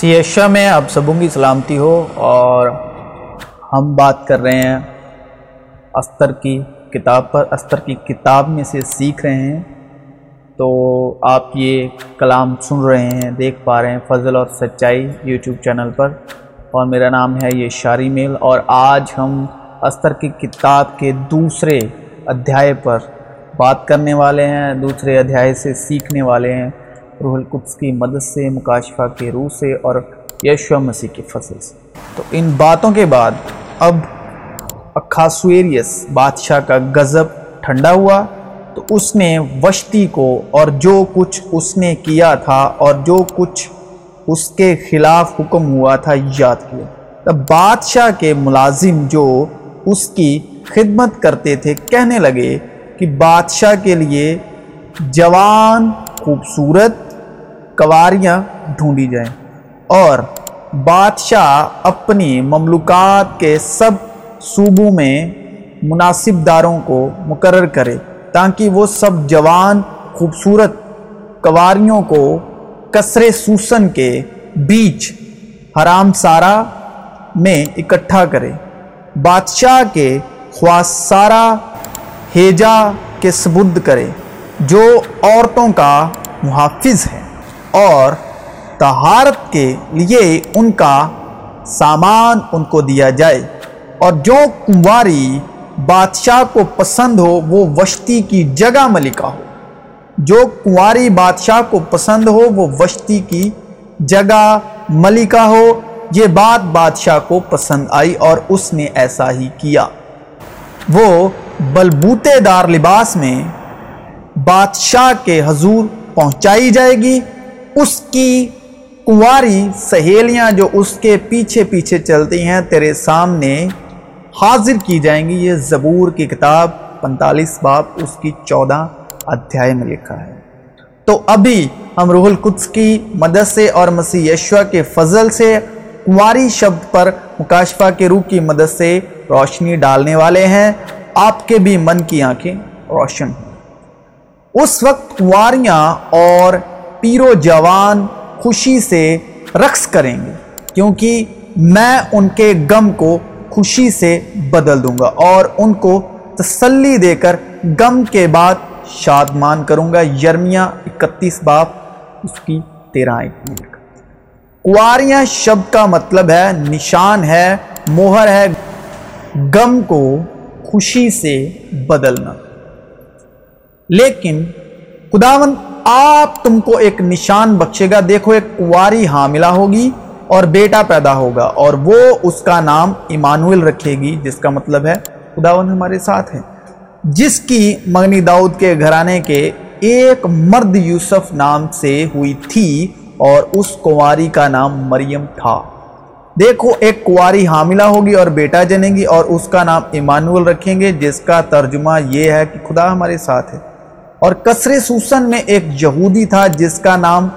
سیشا میں آپ سبوں کی سلامتی ہو اور ہم بات کر رہے ہیں استر کی کتاب پر، استر کی کتاب میں سے سیکھ رہے ہیں تو آپ یہ کلام سن رہے ہیں، دیکھ پا رہے ہیں فضل اور سچائی یوٹیوب چینل پر اور میرا نام ہے یہ شاری میل اور آج ہم استر کی کتاب کے دوسرے ادھیائے پر بات کرنے والے ہیں، دوسرے ادھیائے سے سیکھنے والے ہیں۔ روح القدس کی مدد سے، مکاشفہ کے روح سے اور یشو مسیح کی فصل سے۔ تو ان باتوں کے بعد اب اکھاسویریس بادشاہ کا غضب ٹھنڈا ہوا۔ تو اس نے وشتی کو اور جو کچھ اس نے کیا تھا اور جو کچھ اس کے خلاف حکم ہوا تھا، یاد کیا۔ تب بادشاہ کے ملازم جو اس کی خدمت کرتے تھے، کہنے لگے کہ بادشاہ کے لیے جوان، خوبصورت کواریاں ڈھونڈی جائیں۔ اور بادشاہ اپنی مملکات کے سب صوبوں میں مناسب داروں کو مقرر کرے، تاکہ وہ سب جوان، خوبصورت کواریوں کو کثر سوسن کے بیچ حرام سارا میں اکٹھا کرے۔ بادشاہ کے خواصارہ ہیجا کے سبد کرے، جو عورتوں کا محافظ ہے۔ اور تہارت کے لیے ان کا سامان ان کو دیا جائے۔ اور جو کنواری بادشاہ کو پسند ہو، وہ وشتی کی جگہ ملکہ ہو۔ جو کنواری بادشاہ کو پسند ہو، وہ وشتی کی جگہ ملکہ ہو۔ یہ بات بادشاہ کو پسند آئی اور اس نے ایسا ہی کیا۔ وہ بلبوتے دار لباس میں بادشاہ کے حضور پہنچائی جائے گی۔ اس کی کنواری سہیلیاں جو اس کے پیچھے پیچھے چلتی ہیں تیرے سامنے حاضر کی جائیں گی۔ یہ زبور کی کتاب پنتالیس باپ اس کی چودہ ادھیائے میں لکھا ہے۔ تو ابھی ہم روح القدس کی مدد سے اور مسیح یشوا کے فضل سے کنواری شبد پر مکاشفہ کے روح کی مدد سے روشنی ڈالنے والے ہیں۔ آپ کے بھی من کی آنکھیں روشن ہوں۔ اس وقت کنواریاں اور پیرو جوان خوشی سے رقص کریں گے، کیونکہ میں ان کے غم کو خوشی سے بدل دوں گا اور ان کو تسلی دے کر غم کے بعد شادمان کروں گا۔ یرمیہ اکتیس باپ، اس کی تیرہ کواریاں شبد کا مطلب ہے، نشان ہے موہر ہے۔ غم کو خوشی سے بدلنا۔ لیکن خداون آپ تم کو ایک نشان بخشے گا، دیکھو ایک کواری حاملہ ہوگی اور بیٹا پیدا ہوگا اور وہ اس کا نام ایمانویل رکھے گی، جس کا مطلب ہے خداون ہمارے ساتھ ہے جس کی مغنی داؤد کے گھرانے کے ایک مرد یوسف نام سے ہوئی تھی اور اس کواری کا نام مریم تھا۔ دیکھو ایک کواری حاملہ ہوگی اور بیٹا جنے گی اور اس کا نام ایمانویل رکھیں گے، جس کا ترجمہ یہ ہے کہ خدا ہمارے ساتھ ہے۔ اور کسر سوسن میں ایک یہودی تھا جس کا نام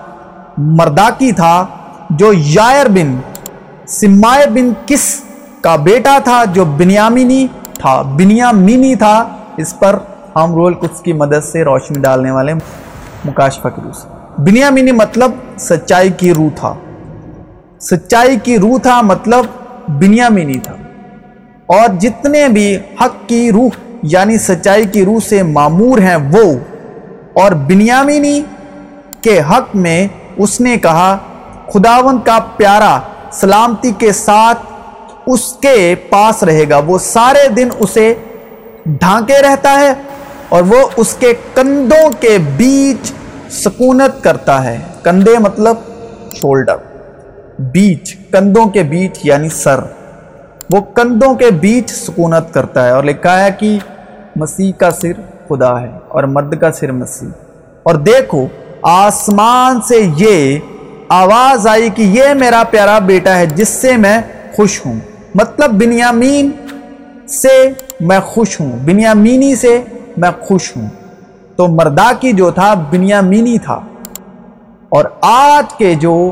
مرداکی تھا، جو یائر بن سمائے بن کس کا بیٹا تھا جو بنیامینی تھا بنیامینی تھا، اس پر ہم رول کچھ کی مدد سے روشنی ڈالنے والے مکاشفہ کی روح سے بنیامینی مطلب سچائی کی روح تھا۔ سچائی کی روح تھا مطلب بنیامینی تھا۔ اور جتنے بھی حق کی روح یعنی سچائی کی روح سے معمور ہیں وہ اور بنیامینی کے حق میں اس نے کہا خداون کا پیارا سلامتی کے ساتھ اس کے پاس رہے گا۔ وہ سارے دن اسے ڈھانکے رہتا ہے اور وہ اس کے کندھوں کے بیچ سکونت کرتا ہے۔ کندھے مطلب شولڈر۔ بیچ، کندھوں کے بیچ یعنی سر۔ وہ کندھوں کے بیچ سکونت کرتا ہے اور لکھا ہے کہ مسیح کا سر خدا ہے اور مرد کا سر مسیح۔ اور دیکھو، آسمان سے یہ آواز آئی کہ یہ میرا پیارا بیٹا ہے جس سے میں خوش ہوں۔ مطلب بنیامین سے میں خوش ہوں، بنیامینی سے میں خوش ہوں۔ تو مردا کی جو تھا، بنیامینی تھا۔ اور آج کے جو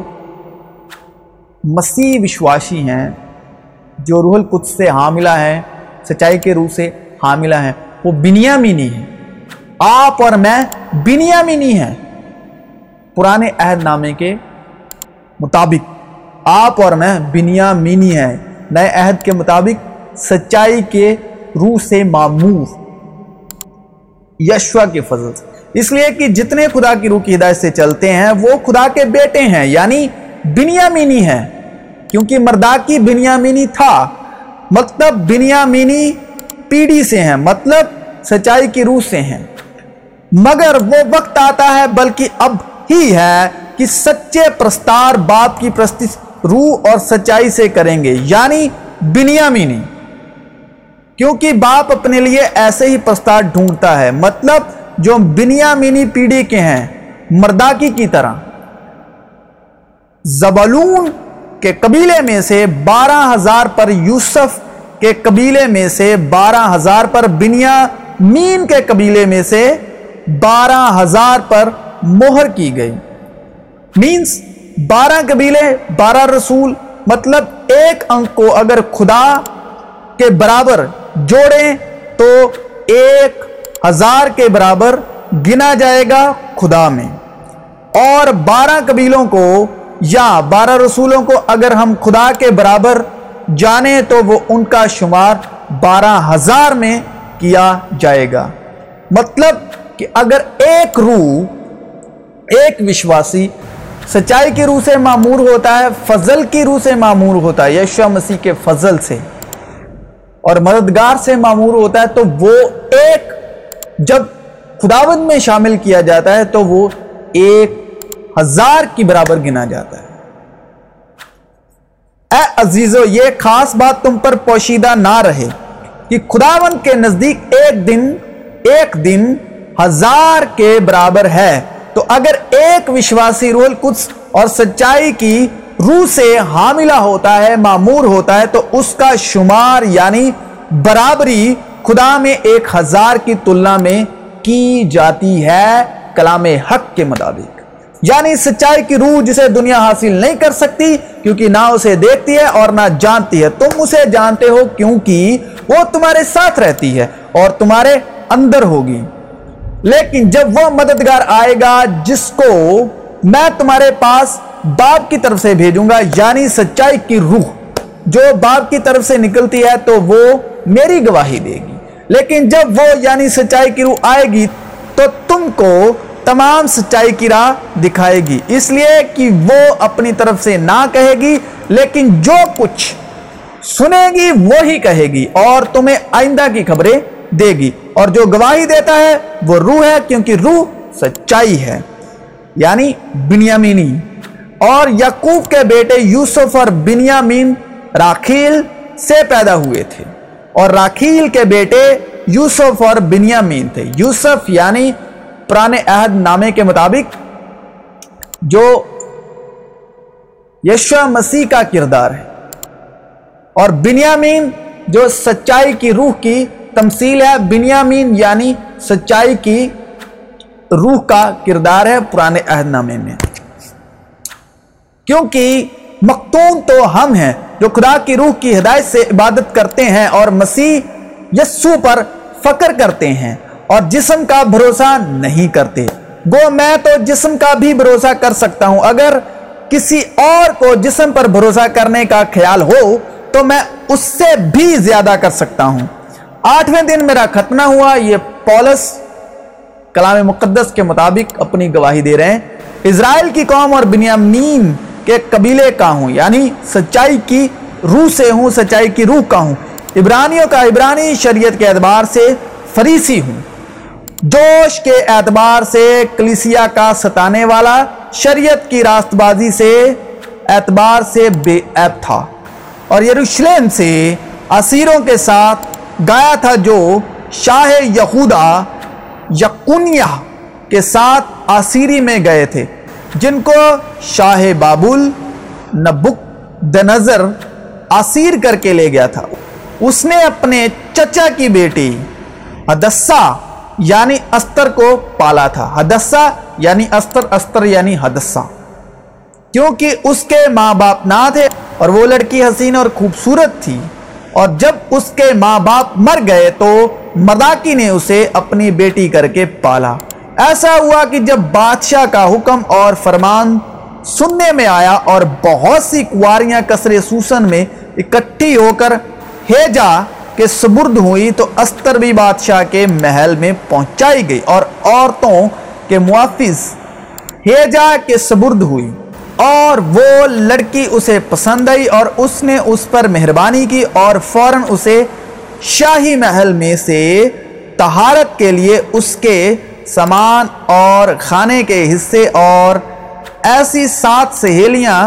مسیح وشواشی ہیں، جو روح القدس سے حاملہ ہیں، سچائی کے روح سے حاملہ ہیں، وہ بنیامینی ہے آپ اور میں بنیامینی ہیں۔ پرانے عہد نامے کے مطابق آپ اور میں بنیا مینی ہیں۔ نئے عہد کے مطابق سچائی کے روح سے معمور۔ یشوا کے فضل۔ سے اس لیے کہ جتنے خدا کی روح کی ہدایت سے چلتے ہیں، وہ خدا کے بیٹے ہیں یعنی بنیامینی ہیں۔ کیونکہ مرداکی بنیامینی تھا۔ مطلب بنیامینی پیڑھی سے ہیں مطلب سچائی کی روح سے ہیں۔ مگر وہ وقت آتا ہے بلکہ اب ہی ہے کہ سچے پرستار باپ کی پرستی روح اور سچائی سے کریں گے یعنی بنیامینی۔ کیونکہ باپ اپنے لیے ایسے ہی پرستار ڈھونڈتا ہے مطلب جو بنیامینی پیڑھی کے ہیں مرداکی کی طرح۔ زبلون کے قبیلے میں سے بارہ ہزار پر یوسف کے قبیلے میں سے بارہ ہزار پر بنیا مین کے قبیلے میں سے بارہ ہزار پر مہر کی گئی۔ مینس بارہ قبیلے، بارہ رسول مطلب ایک انک کو اگر خدا کے برابر جوڑیں تو ایک ہزار کے برابر گنا جائے گا خدا میں۔ اور بارہ قبیلوں کو یا بارہ رسولوں کو اگر ہم خدا کے برابر جانیں تو وہ ان کا شمار بارہ ہزار میں کیا جائے گا۔ مطلب کہ اگر ایک روح، ایک وشواسی سچائی کی روح سے معمور ہوتا ہے، فضل کی روح سے معمور ہوتا ہے یشو مسیح کے فضل سے اور مددگار سے معمور ہوتا ہے، تو وہ ایک جب خداوند میں شامل کیا جاتا ہے، تو وہ ایک ہزار کی برابر گنا جاتا ہے۔ اے عزیزو، یہ خاص بات تم پر پوشیدہ نہ رہے کہ خداوند کے نزدیک ایک دن ایک دن ہزار کے برابر ہے۔ تو اگر ایک وشواسی رول کچھ اور سچائی کی روح سے حاملہ ہوتا ہے، معمور ہوتا ہے، تو اس کا شمار یعنی برابری خدا میں ایک ہزار کی تلنا میں کی جاتی ہے کلام حق کے مطابق۔ یعنی سچائی کی روح جسے دنیا حاصل نہیں کر سکتی کیونکہ نہ اسے دیکھتی ہے اور نہ جانتی ہے۔ تم اسے جانتے ہو کیونکہ وہ تمہارے ساتھ رہتی ہے اور تمہارے اندر ہوگی۔ لیکن جب وہ مددگار آئے گا جس کو میں تمہارے پاس باپ کی طرف سے بھیجوں گا یعنی سچائی کی روح، جو باپ کی طرف سے نکلتی ہے تو وہ میری گواہی دے گی۔ لیکن جب وہ یعنی سچائی کی روح آئے گی تو تم کو تمام سچائی کی راہ دکھائے گی۔ اس لیے کہ وہ اپنی طرف سے نہ کہے گی، لیکن جو کچھ سنے گی، وہی کہے گی۔ اور تمہیں آئندہ کی خبریں دے گی اور جو گواہی دیتا ہے وہ روح ہے کیونکہ روح سچائی ہے یعنی بنیامینی۔ اور یقوب کے بیٹے یوسف اور بنیامین راکھیل سے پیدا ہوئے تھے۔ اور راکھیل کے بیٹے یوسف اور بنیامین تھے۔ یوسف یعنی پرانے عہد نامے کے مطابق جو یشو مسیح کا کردار ہے۔ اور بنیامین جو سچائی کی روح کی تمثیل ہے، بنیامین یعنی سچائی کی روح کا کردار ہے پرانے عہد نامے میں۔ کیونکہ مختون تو ہم ہیں جو خدا کی روح کی ہدایت سے عبادت کرتے ہیں اور مسیح یسو پر فکر کرتے ہیں اور جسم کا بھروسہ نہیں کرتے۔ گو، میں تو جسم کا بھی بھروسہ کر سکتا ہوں۔ اگر کسی اور کو جسم پر بھروسہ کرنے کا خیال ہو، تو میں اس سے بھی زیادہ کر سکتا ہوں۔ آٹھویں دن میرا ختمہ ہوا۔ یہ پولس کلام مقدس کے مطابق اپنی گواہی دے رہے ہیں۔ اسرائیل کی قوم اور بنیامین کے قبیلے کا ہوں؟ یعنی سچائی کی روح سے ہوں، سچائی کی روح کا ہوں؟ عبرانیوں کا عبرانی شریعت کے اعتبار سے فریسی ہوں۔ جوش کے اعتبار سے کلیسیا کا ستانے والا، شریعت کی راست بازی سے اعتبار سے بے عیب تھا۔ اور یروشلم سے اسیروں کے ساتھ گایا تھا جو شاہ یہودا یقونیہ کے ساتھ اسیری میں گئے تھے، جن کو شاہ بابل، نبک، دنظر اسیر کر کے لے گیا تھا۔ اس نے اپنے چچا کی بیٹی حدثہ یعنی استر کو پالا تھا۔ حدثہ یعنی استر استر یعنی حدثہ کیونکہ اس کے ماں باپ نہ تھے اور وہ لڑکی حسین اور خوبصورت تھی۔ اور جب اس کے ماں باپ مر گئے تو مداکی نے اسے اپنی بیٹی کر کے پالا۔ ایسا ہوا کہ جب بادشاہ کا حکم اور فرمان سننے میں آیا اور بہت سی کواریاں کسر سوسن میں اکٹھی ہو کر ہیجا کے سبرد ہوئی تو استر بھی بادشاہ کے محل میں پہنچائی گئی اور عورتوں کے موافظ ہیجا کے سبرد ہوئی۔ اور وہ لڑکی اسے پسند آئی اور اس نے اس پر مہربانی کی اور فوراً اسے شاہی محل میں سے تہارت کے لیے اس کے سامان اور کھانے کے حصے اور ایسی سات سہیلیاں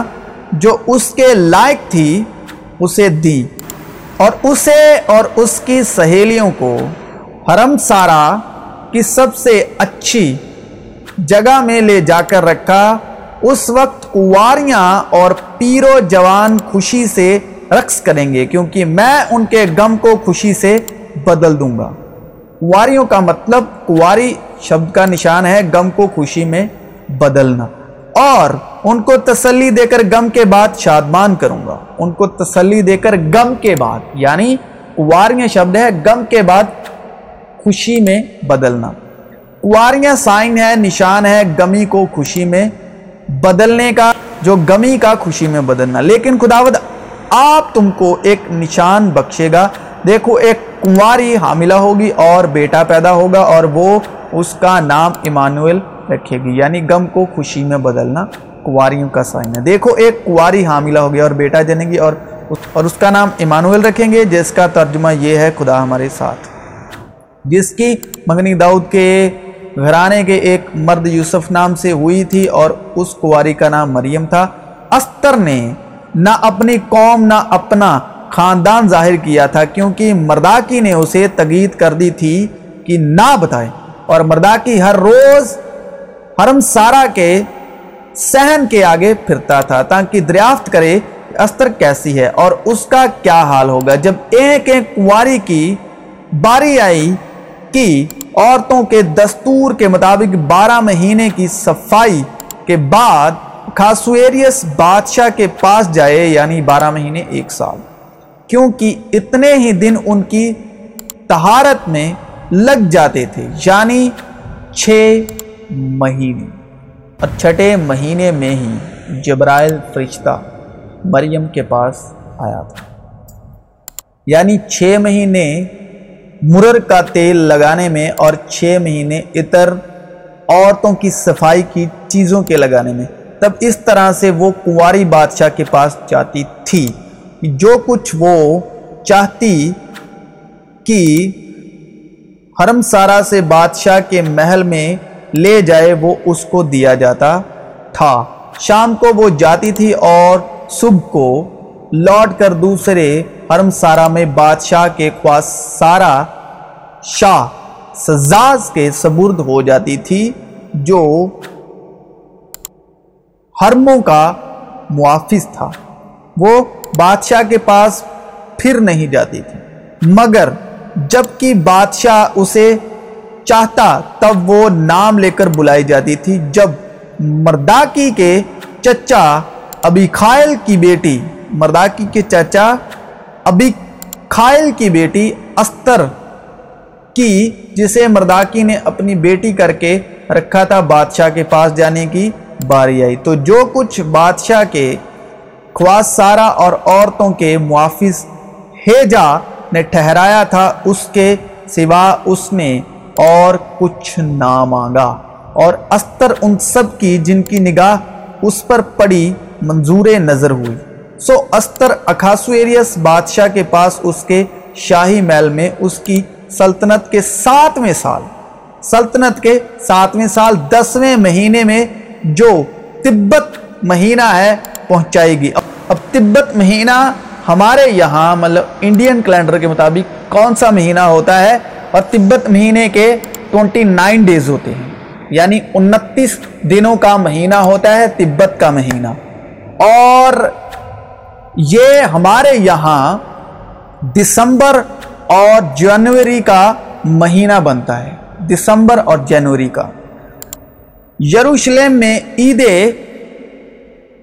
جو اس کے لائق تھی اسے دی اور اسے اور اس کی سہیلیوں کو حرم سارا کی سب سے اچھی جگہ میں لے جا کر رکھا، اس وقت کواریاں اور پیرو جوان خوشی سے رقص کریں گے، کیونکہ میں ان کے غم کو خوشی سے بدل دوں گا۔ کواریوں کا مطلب کواری شبد کا نشان ہے غم کو خوشی میں بدلنا۔ اور ان کو تسلی دے کر غم کے بعد شادمان کروں گا۔ ان کو تسلی دے کر غم کے بعد یعنی کواریاں شبد ہے غم کے بعد خوشی میں بدلنا۔ کواریاں سائن ہے، نشان ہے غمی کو خوشی میں بدلنے کا، جو گمی کا خوشی میں بدلنا۔ لیکن خداود آپ تم کو ایک نشان بخشے گا۔ دیکھو، ایک کنواری حاملہ ہوگی اور بیٹا پیدا ہوگا اور وہ اس کا نام ایمانویل رکھے گی۔ یعنی غم کو خوشی میں بدلنا، کنواریوں کا سائن ہے دیکھو، ایک کنواری حاملہ ہوگی اور بیٹا جنے گی اور اور اس کا نام ایمانویل رکھیں گے، جس کا ترجمہ یہ ہے خدا ہمارے ساتھ۔ جس کی مغنی داؤد کے گھرانے کے ایک مرد یوسف نام سے ہوئی تھی اور اس کواری کا نام مریم تھا۔ استر نے نہ اپنی قوم، نہ اپنا خاندان ظاہر کیا تھا، کیونکہ مرداکی نے اسے تگید کر دی تھی کہ نہ بتائے۔ اور مرداکی ہر روز حرم سارا کے سہن کے آگے پھرتا تھا، تاکہ دریافت کرے استر کیسی ہے۔ اور اس کا کیا حال ہوگا؟ جب ایک ایک کواری کی باری آئی کی عورتوں کے دستور کے مطابق بارہ مہینے کی صفائی کے بعد خاسویریس بادشاہ کے پاس جائے یعنی بارہ مہینے ایک سال۔ کیونکہ اتنے ہی دن ان کی تہارت میں لگ جاتے تھے یعنی چھ مہینے۔ اور چھٹے مہینے میں ہی جبرائل فرشتہ مریم کے پاس آیا تھا۔ یعنی چھ مہینے مرر کا تیل لگانے میں اور چھ مہینے اتر عورتوں کی صفائی کی چیزوں کے لگانے میں۔ تب اس طرح سے وہ کنواری بادشاہ کے پاس جاتی تھی۔ جو کچھ وہ چاہتی کہ حرم سارا سے بادشاہ کے محل میں لے جائے، وہ اس کو دیا جاتا تھا۔ شام کو وہ جاتی تھی اور صبح کو لوٹ کر دوسرے حرم سارا میں بادشاہ کے خواص سارا شاہ سزاز کے سبرد ہو جاتی تھی، جو حرموں کا موافظ تھا۔ وہ بادشاہ کے پاس پھر نہیں جاتی تھی۔ مگر جبکہ بادشاہ اسے چاہتا، تب وہ نام لے کر بلائی جاتی تھی۔ جب مرداکی کے چچا ابھی خائل کی بیٹی، مرداکی کے چچا ابھی خائل کی بیٹی استر کی، جسے مرداکی نے اپنی بیٹی کر کے رکھا تھا بادشاہ کے پاس جانے کی باری آئی۔ تو جو کچھ بادشاہ کے خواص سارا اور عورتوں کے محافظ ہیجا نے ٹھہرایا تھا، اس کے سوا اس نے اور کچھ نہ مانگا۔ اور استر ان سب کی جن کی نگاہ اس پر پڑی، منظور نظر ہوئی۔ سو استر اکھاسویریس بادشاہ کے پاس اس کے شاہی محل میں اس کی سلطنت کے ساتویں سال، سلطنت کے ساتویں سال دسویں مہینے میں جو تبت مہینہ ہے پہنچائے گی۔ اب تبت مہینہ ہمارے یہاں مطلب انڈین کیلنڈر کے مطابق کون سا مہینہ ہوتا ہے؟ اور تبت مہینے کے ٹونٹی نائن ڈیز ہوتے ہیں۔ یعنی انتیس دنوں کا مہینہ ہوتا ہے، تبت کا مہینہ۔ اور یہ ہمارے یہاں دسمبر اور جنوری کا مہینہ بنتا ہے۔ دسمبر اور جنوری کا۔ یروشلم میں عید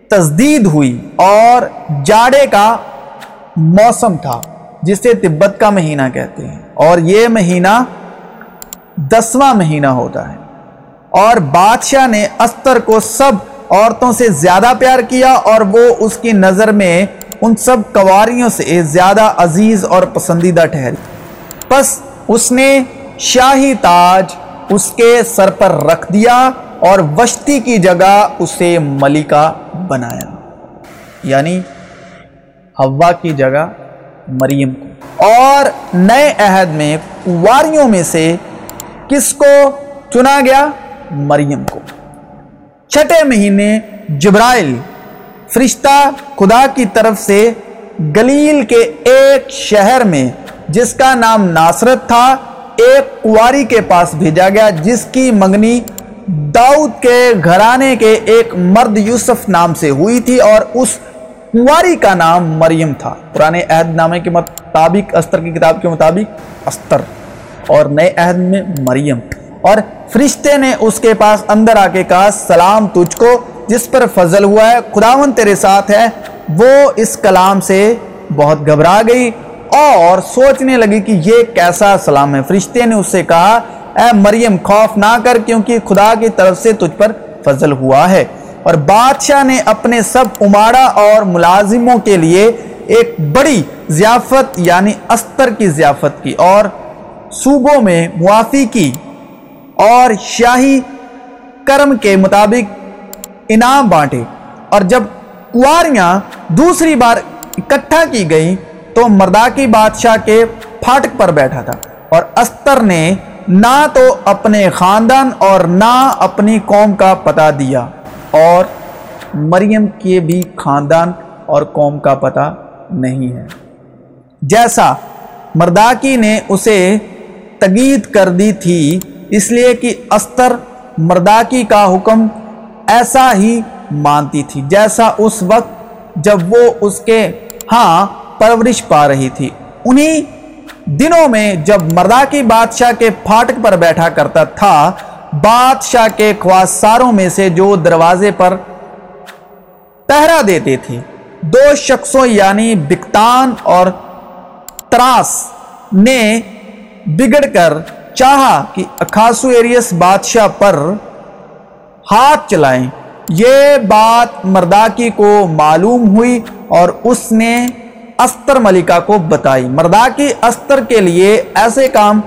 تجدید ہوئی اور جاڑے کا موسم تھا، جسے تبت کا مہینہ کہتے ہیں۔ اور یہ مہینہ دسواں مہینہ ہوتا ہے۔ اور بادشاہ نے استر کو سب عورتوں سے زیادہ پیار کیا اور وہ اس کی نظر میں ان سب کواریوں سے زیادہ عزیز اور پسندیدہ ٹھہری۔ پس اس نے شاہی تاج اس کے سر پر رکھ دیا اور وشتی کی جگہ اسے ملکہ بنایا۔ یعنی ہوا کی جگہ مریم کو۔ اور نئے عہد میں واریوں میں سے کس کو چنا گیا؟ مریم کو۔ چھٹے مہینے جبرائل فرشتہ خدا کی طرف سے گلیل کے ایک شہر میں، جس کا نام ناصرت تھا، ایک کواری کے پاس بھیجا گیا، جس کی منگنی داؤد کے گھرانے کے ایک مرد یوسف نام سے ہوئی تھی اور اس کنواری کا نام مریم تھا۔ پرانے عہد نامے کے مطابق، استر کی کتاب کے مطابق، استر، اور نئے عہد میں مریم۔ اور فرشتے نے اس کے پاس اندر آ کے کہا، سلام تجھ کو جس پر فضل ہوا ہے، خداون تیرے ساتھ ہے، وہ اس کلام سے بہت گھبرا گئی اور سوچنے لگی کہ یہ کیسا سلام ہے۔ فرشتے نے اس سے کہا، اے مریم، خوف نہ کر، کیونکہ خدا کی طرف سے تجھ پر فضل ہوا ہے۔ اور بادشاہ نے اپنے سب امارہ اور ملازموں کے لیے ایک بڑی ضیافت یعنی استر کی ضیافت کی اور صوبوں میں موافی کی اور شاہی کرم کے مطابق انعام بانٹے۔ اور جب کواریاں دوسری بار اکٹھا کی گئی تو مرداکی بادشاہ کے پھاٹک پر بیٹھا تھا۔ اور استر نے نہ تو اپنے خاندان اور نہ اپنی قوم کا پتہ دیا، اور مریم کے بھی خاندان اور قوم کا پتہ نہیں ہے۔ جیسا مرداکی نے اسے تگید کر دی تھی، اس لیے کہ استر مرداکی کا حکم ایسا ہی مانتی تھی، جیسا اس وقت جب وہ اس کے ہاں پرورش پا رہی تھی۔ انہی دنوں میں جب مرداکی بادشاہ کے پھاٹک پر بیٹھا کرتا تھا، بادشاہ کے خواستاروں میں سے جو دروازے پر پہرا دیتے تھے دو شخصوں یعنی بکتان اور تراس نے بگڑ کر چاہا کہ اکھاسو ایریس بادشاہ پر ہاتھ چلائیں۔ یہ بات مرداکی کو معلوم ہوئی اور اس نے استر ملکہ کو بتائی۔ مرداکی استر کے لیے ایسے کام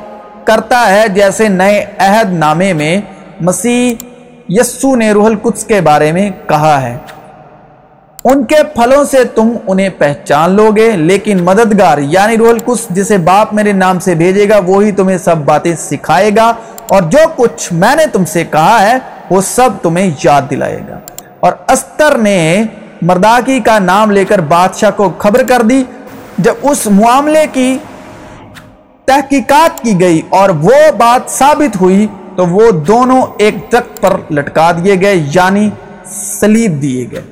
کرتا ہے جیسے نئے عہد نامے میں مسیح یسو نے روح القدس کے بارے میں کہا ہے۔ ان کے پھلوں سے تم انہیں پہچان لو گے لیکن مددگار یعنی رول کس جسے باپ میرے نام سے بھیجے گا، وہی تمہیں سب باتیں سکھائے گا۔ اور جو کچھ میں نے تم سے کہا ہے وہ سب تمہیں یاد دلائے گا۔ اور استر نے مرداکی کا نام لے کر بادشاہ کو خبر کر دی، جب اس معاملے کی تحقیقات کی گئی اور وہ بات ثابت ہوئی تو وہ دونوں ایک درخت پر لٹکا دیے گئے یعنی سلیب دیے گئے۔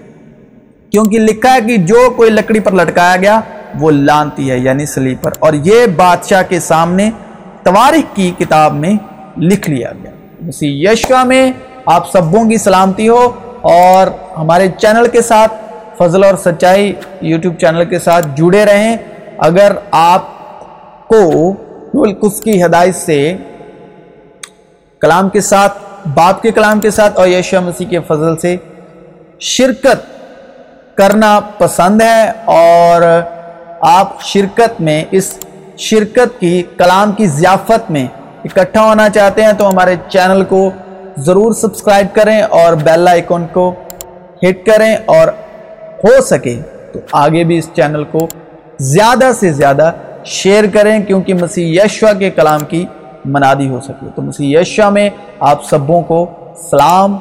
کیونکہ لکھا ہے کہ جو کوئی لکڑی پر لٹکایا گیا، وہ لانتی ہے یعنی سلیپر اور یہ بادشاہ کے سامنے تواریخ کی کتاب میں لکھ لیا گیا۔ مسیح یشوا میں آپ سبوں کی سلامتی ہو اور ہمارے چینل کے ساتھ فضل اور سچائی یوٹیوب چینل کے ساتھ جڑے رہیں۔ اگر آپ کو القدس کی ہدایت سے کلام کے ساتھ، باپ کے کلام کے ساتھ اور یشوا مسیح کے فضل سے شرکت کرنا پسند ہے اور آپ شرکت میں، اس شرکت کی، کلام کی ضیافت میں اکٹھا ہونا چاہتے ہیں، تو ہمارے چینل کو ضرور سبسکرائب کریں اور بیل آئیکن کو ہٹ کریں اور ہو سکے تو آگے بھی اس چینل کو زیادہ سے زیادہ شیئر کریں کیونکہ مسیح یشوا کے کلام کی منادی ہو سکے۔ تو مسیح یشوا میں آپ سبوں کو سلام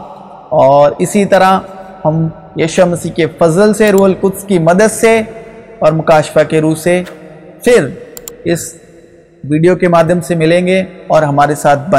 اور اسی طرح ہم یشو مسیح کے فضل سے، روح القدس کی مدد سے اور مکاشفہ کے روح سے پھر اس ویڈیو کے مادھیم سے ملیں گے اور ہمارے ساتھ بنے۔